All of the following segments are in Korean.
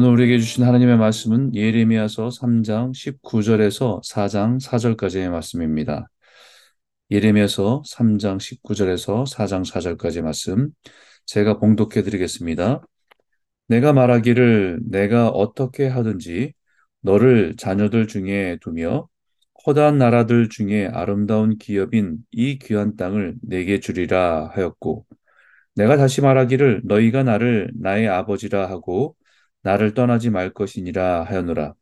오늘 우리에게 주신 하나님의 말씀은 예레미야서 3장 19절에서 4장 4절까지의 말씀입니다. 예레미야서 3장 19절에서 4장 4절까지 말씀 제가 봉독해 드리겠습니다. 내가 말하기를 내가 어떻게 하든지 너를 자녀들 중에 두며 허다한 나라들 중에 아름다운 기업인 이 귀한 땅을 내게 주리라 하였고 내가 다시 말하기를 너희가 나를 나의 아버지라 하고 나를 떠나지 말 것이니라 하였노라.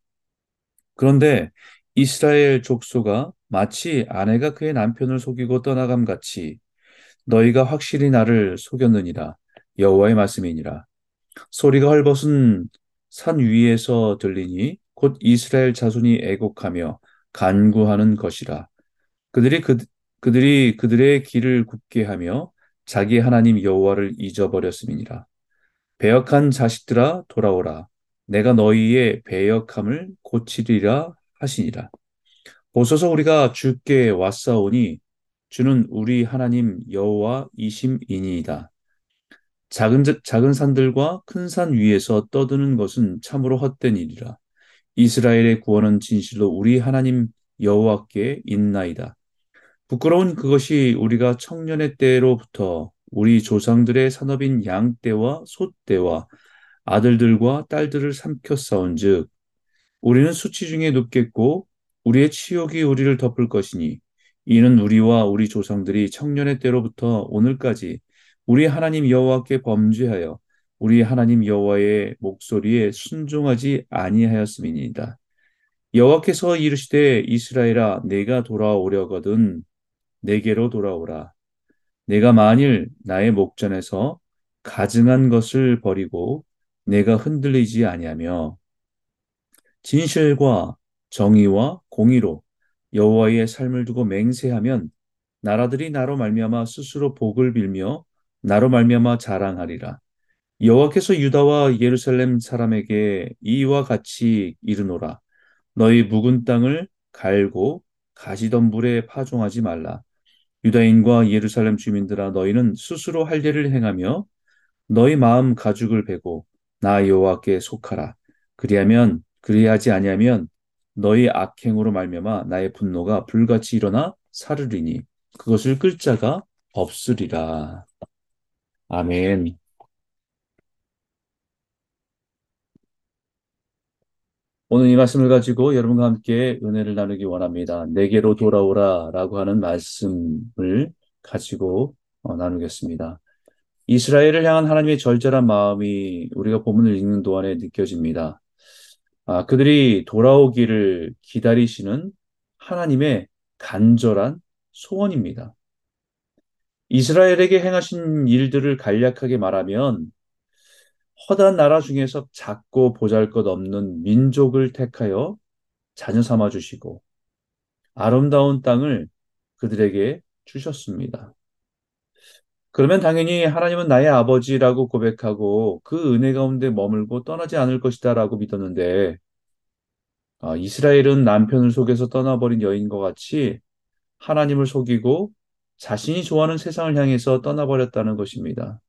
그런데 이스라엘 족소가 마치 아내가 그의 남편을 속이고 떠나감 같이 너희가 확실히 나를 속였느니라. 여호와의 말씀이니라. 소리가 헐벗은 산 위에서 들리니 곧 이스라엘 자손이 애곡하며 간구하는 것이라. 그들이 그, 그들이 그들의 길을 굽게 하며 자기 하나님 여호와를 잊어버렸음이니라. 배역한 자식들아 돌아오라. 내가 너희의 배역함을 고치리라 하시니라. 보소서 우리가 주께 왔사오니 주는 우리 하나님 여호와 이심이니이다. 작은 작은 산들과 큰 산 위에서 떠드는 것은 참으로 헛된 일이라. 이스라엘의 구원은 진실로 우리 하나님 여호와께 있나이다. 부끄러운 그것이 우리가 청년의 때로부터 우리 조상들의 산업인 양떼와 소떼와 아들들과 딸들을 삼켰사온즉 우리는 수치 중에 눕겠고 우리의 치욕이 우리를 덮을 것이니 이는 우리와 우리 조상들이 청년의 때로부터 오늘까지 우리 하나님 여호와께 범죄하여 우리 하나님 여호와의 목소리에 순종하지 아니하였음이니이다. 여호와께서 이르시되 이스라엘아 내가 돌아오려거든 내게로 돌아오라. 내가 만일 나의 목전에서 가증한 것을 버리고 내가 흔들리지 아니하며 진실과 정의와 공의로 여호와의 삶을 두고 맹세하면 나라들이 나로 말미암아 스스로 복을 빌며 나로 말미암아 자랑하리라. 여호와께서 유다와 예루살렘 사람에게 이와 같이 이르노라. 너희 묵은 땅을 갈고 가시덤불에 파종하지 말라. 유다인과 예루살렘 주민들아 너희는 스스로 할 일을 행하며 너희 마음 가죽을 베고 나 여호와께 속하라. 그리하면 그리하지 아니하면 너희 악행으로 말미암아 나의 분노가 불같이 일어나 사르리니 그것을 끌 자가 없으리라. 아멘. 오늘 이 말씀을 가지고 여러분과 함께 은혜를 나누기 원합니다. 내게로 돌아오라 라고 하는 말씀을 가지고 어, 나누겠습니다. 이스라엘을 향한 하나님의 절절한 마음이 우리가 본문을 읽는 동안에 느껴집니다. 아, 그들이 돌아오기를 기다리시는 하나님의 간절한 소원입니다. 이스라엘에게 행하신 일들을 간략하게 말하면 허다한 나라 중에서 작고 보잘것없는 민족을 택하여 자녀 삼아 주시고 아름다운 땅을 그들에게 주셨습니다. 그러면 당연히 하나님은 나의 아버지라고 고백하고 그 은혜 가운데 머물고 떠나지 않을 것이다라고 믿었는데 아, 이스라엘은 남편을 속여서 떠나버린 여인과 같이 하나님을 속이고 자신이 좋아하는 세상을 향해서 떠나버렸다는 것입니다.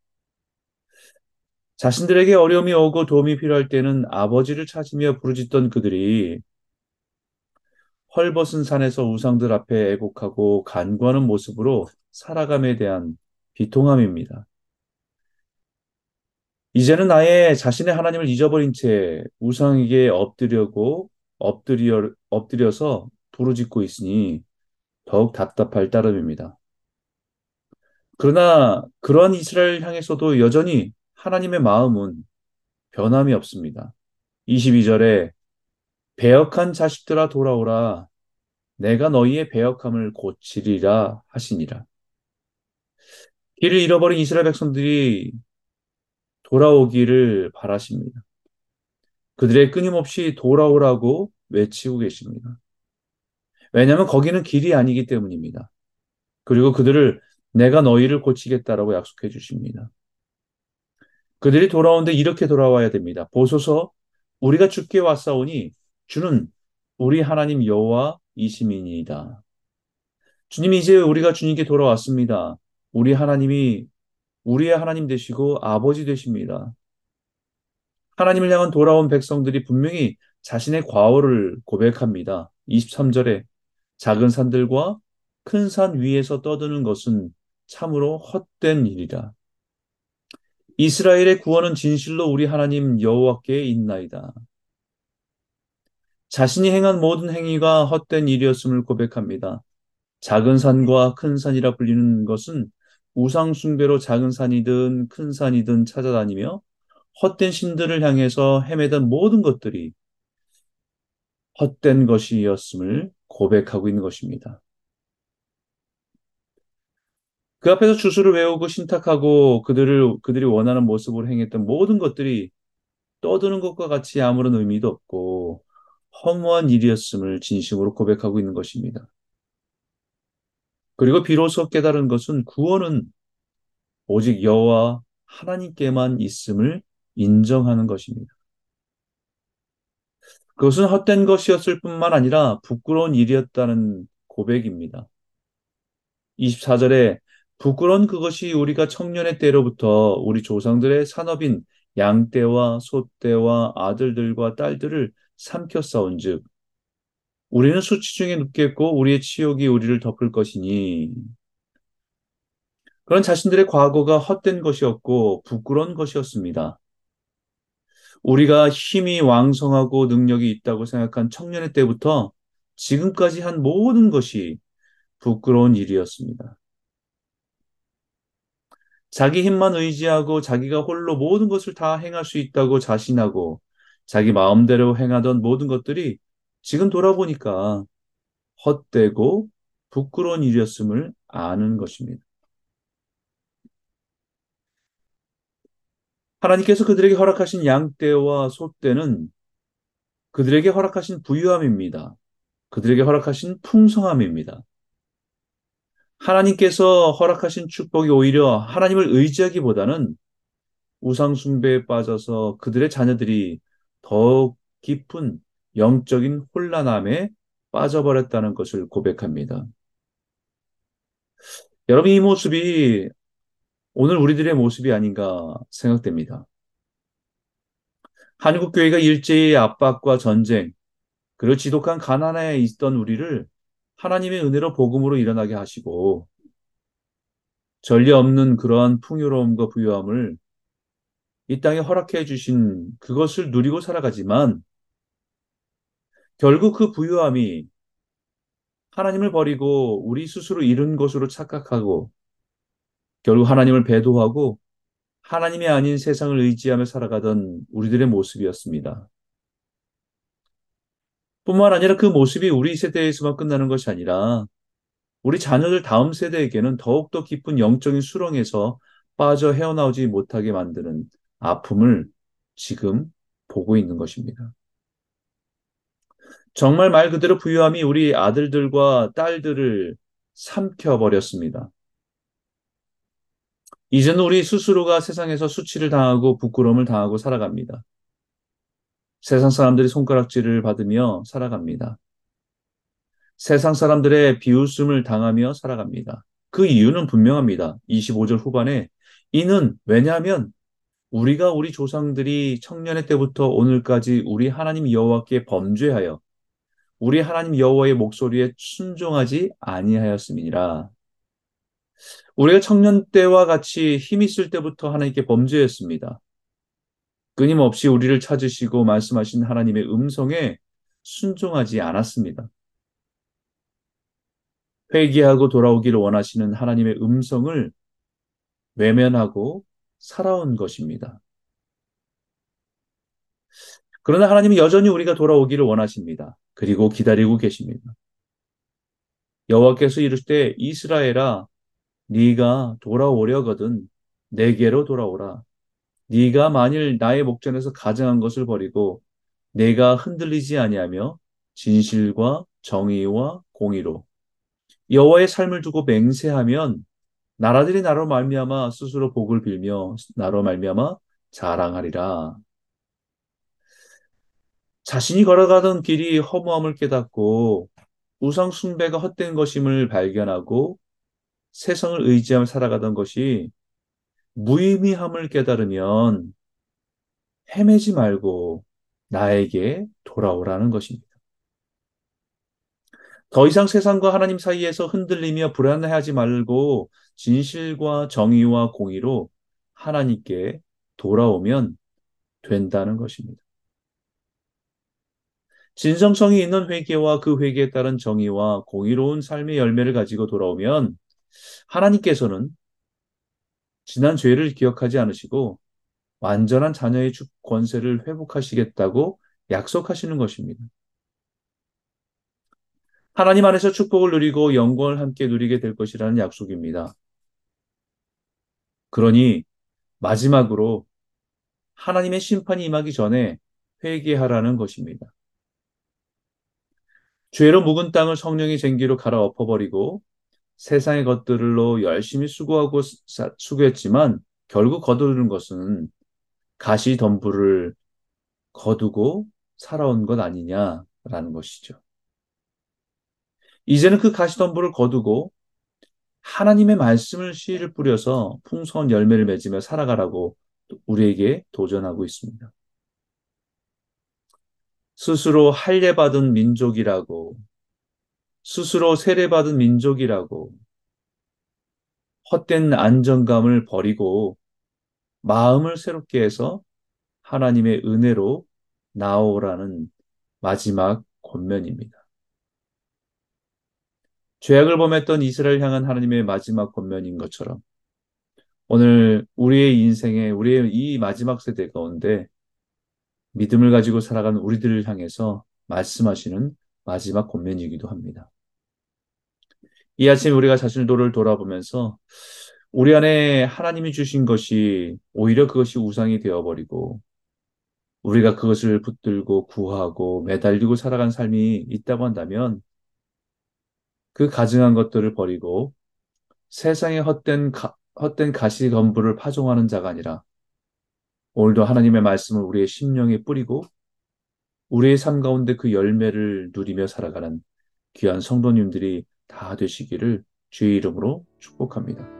자신들에게 어려움이 오고 도움이 필요할 때는 아버지를 찾으며 부르짖던 그들이 헐벗은 산에서 우상들 앞에 애곡하고 간구하는 모습으로 살아감에 대한 비통함입니다. 이제는 아예 자신의 하나님을 잊어버린 채 우상에게 엎드려고 엎드려, 엎드려서 부르짖고 있으니 더욱 답답할 따름입니다. 그러나 그러한 이스라엘 향해서도 여전히 하나님의 마음은 변함이 없습니다. 22절에 배역한 자식들아 돌아오라 내가 너희의 배역함을 고치리라 하시니라. 길을 잃어버린 이스라엘 백성들이 돌아오기를 바라십니다. 그들의 끊임없이 돌아오라고 외치고 계십니다. 왜냐하면 거기는 길이 아니기 때문입니다. 그리고 그들을 내가 너희를 고치겠다라고 약속해 주십니다. 그들이 돌아오는데 이렇게 돌아와야 됩니다. 보소서 우리가 주께 왔사오니 주는 우리 하나님 여호와 이시민이다. 주님이 이제 우리가 주님께 돌아왔습니다. 우리 하나님이 우리의 하나님 되시고 아버지 되십니다. 하나님을 향한 돌아온 백성들이 분명히 자신의 과오를 고백합니다. 23절에 작은 산들과 큰 산 위에서 떠드는 것은 참으로 헛된 일이라. 이스라엘의 구원은 진실로 우리 하나님 여호와께 있나이다. 자신이 행한 모든 행위가 헛된 일이었음을 고백합니다. 작은 산과 큰 산이라 불리는 것은 우상 숭배로 작은 산이든 큰 산이든 찾아다니며 헛된 신들을 향해서 헤매던 모든 것들이 헛된 것이었음을 고백하고 있는 것입니다. 그 앞에서 주수를 외우고 신탁하고 그들을 그들이 원하는 모습으로 행했던 모든 것들이 떠드는 것과 같이 아무런 의미도 없고 허무한 일이었음을 진심으로 고백하고 있는 것입니다. 그리고 비로소 깨달은 것은 구원은 오직 여호와 하나님께만 있음을 인정하는 것입니다. 그것은 헛된 것이었을 뿐만 아니라 부끄러운 일이었다는 고백입니다. 24절에 부끄러운 그것이 우리가 청년의 때로부터 우리 조상들의 산업인 양떼와 소떼와 아들들과 딸들을 삼켜 싸운즉 우리는 수치 중에 눕겠고 우리의 치욕이 우리를 덮을 것이니 그런 자신들의 과거가 헛된 것이었고 부끄러운 것이었습니다. 우리가 힘이 왕성하고 능력이 있다고 생각한 청년의 때부터 지금까지 한 모든 것이 부끄러운 일이었습니다. 자기 힘만 의지하고 자기가 홀로 모든 것을 다 행할 수 있다고 자신하고 자기 마음대로 행하던 모든 것들이 지금 돌아보니까 헛되고 부끄러운 일이었음을 아는 것입니다. 하나님께서 그들에게 허락하신 양떼와 소떼는 그들에게 허락하신 부유함입니다. 그들에게 허락하신 풍성함입니다. 하나님께서 허락하신 축복이 오히려 하나님을 의지하기보다는 우상숭배에 빠져서 그들의 자녀들이 더욱 깊은 영적인 혼란함에 빠져버렸다는 것을 고백합니다. 여러분, 이 모습이 오늘 우리들의 모습이 아닌가 생각됩니다. 한국교회가 일제의 압박과 전쟁, 그리고 지독한 가난에 있던 우리를 하나님의 은혜로 복음으로 일어나게 하시고 전례 없는 그러한 풍요로움과 부유함을 이 땅에 허락해 주신 그것을 누리고 살아가지만 결국 그 부유함이 하나님을 버리고 우리 스스로 잃은 것으로 착각하고 결국 하나님을 배도하고 하나님이 아닌 세상을 의지하며 살아가던 우리들의 모습이었습니다. 뿐만 아니라 그 모습이 우리 세대에서만 끝나는 것이 아니라 우리 자녀들 다음 세대에게는 더욱더 깊은 영적인 수렁에서 빠져 헤어나오지 못하게 만드는 아픔을 지금 보고 있는 것입니다. 정말 말 그대로 부유함이 우리 아들들과 딸들을 삼켜버렸습니다. 이제는 우리 스스로가 세상에서 수치를 당하고 부끄러움을 당하고 살아갑니다. 세상 사람들이 손가락질을 받으며 살아갑니다. 세상 사람들의 비웃음을 당하며 살아갑니다. 그 이유는 분명합니다. 25절 후반에 이는 왜냐하면 우리가 우리 조상들이 청년의 때부터 오늘까지 우리 하나님 여호와께 범죄하여 우리 하나님 여호와의 목소리에 순종하지 아니하였음이니라. 우리가 청년 때와 같이 힘 있을 때부터 하나님께 범죄했습니다. 끊임없이 우리를 찾으시고 말씀하신 하나님의 음성에 순종하지 않았습니다. 회개하고 돌아오기를 원하시는 하나님의 음성을 외면하고 살아온 것입니다. 그러나 하나님은 여전히 우리가 돌아오기를 원하십니다. 그리고 기다리고 계십니다. 여호와께서 이르실 때 이스라엘아 네가 돌아오려거든 내게로 돌아오라. 네가 만일 나의 목전에서 가증한 것을 버리고 내가 흔들리지 아니하며 진실과 정의와 공의로 여호와의 삶을 두고 맹세하면 나라들이 나로 말미암아 스스로 복을 빌며 나로 말미암아 자랑하리라. 자신이 걸어가던 길이 허무함을 깨닫고 우상 숭배가 헛된 것임을 발견하고 세상을 의지하며 살아가던 것이 무의미함을 깨달으면 헤매지 말고 나에게 돌아오라는 것입니다. 더 이상 세상과 하나님 사이에서 흔들리며 불안해하지 말고 진실과 정의와 공의로 하나님께 돌아오면 된다는 것입니다. 진정성이 있는 회개와 그 회개에 따른 정의와 공의로운 삶의 열매를 가지고 돌아오면 하나님께서는 지난 죄를 기억하지 않으시고 완전한 자녀의 권세를 회복하시겠다고 약속하시는 것입니다. 하나님 안에서 축복을 누리고 영광을 함께 누리게 될 것이라는 약속입니다. 그러니 마지막으로 하나님의 심판이 임하기 전에 회개하라는 것입니다. 죄로 묵은 땅을 성령의 쟁기로 갈아엎어버리고 세상의 것들로 열심히 수고하고 수고했지만 결국 거두는 것은 가시 덤불을 거두고 살아온 것 아니냐라는 것이죠. 이제는 그 가시 덤불을 거두고 하나님의 말씀을 씨를 뿌려서 풍성한 열매를 맺으며 살아가라고 우리에게 도전하고 있습니다. 스스로 할례받은 민족이라고, 스스로 세례받은 민족이라고, 헛된 안정감을 버리고 마음을 새롭게 해서 하나님의 은혜로 나오라는 마지막 권면입니다. 죄악을 범했던 이스라엘 향한 하나님의 마지막 권면인 것처럼 오늘 우리의 인생에 우리의 이 마지막 세대 가운데 믿음을 가지고 살아가는 우리들을 향해서 말씀하시는 마지막 권면이기도 합니다. 이 아침 우리가 자신을 돌아보면서 우리 안에 하나님이 주신 것이 오히려 그것이 우상이 되어버리고 우리가 그것을 붙들고 구하고 매달리고 살아간 삶이 있다고 한다면 그 가증한 것들을 버리고 세상의 헛된 가, 헛된 가시 건부를 파종하는 자가 아니라 오늘도 하나님의 말씀을 우리의 심령에 뿌리고 우리의 삶 가운데 그 열매를 누리며 살아가는 귀한 성도님들이 다 되시기를 주의 이름으로 축복합니다.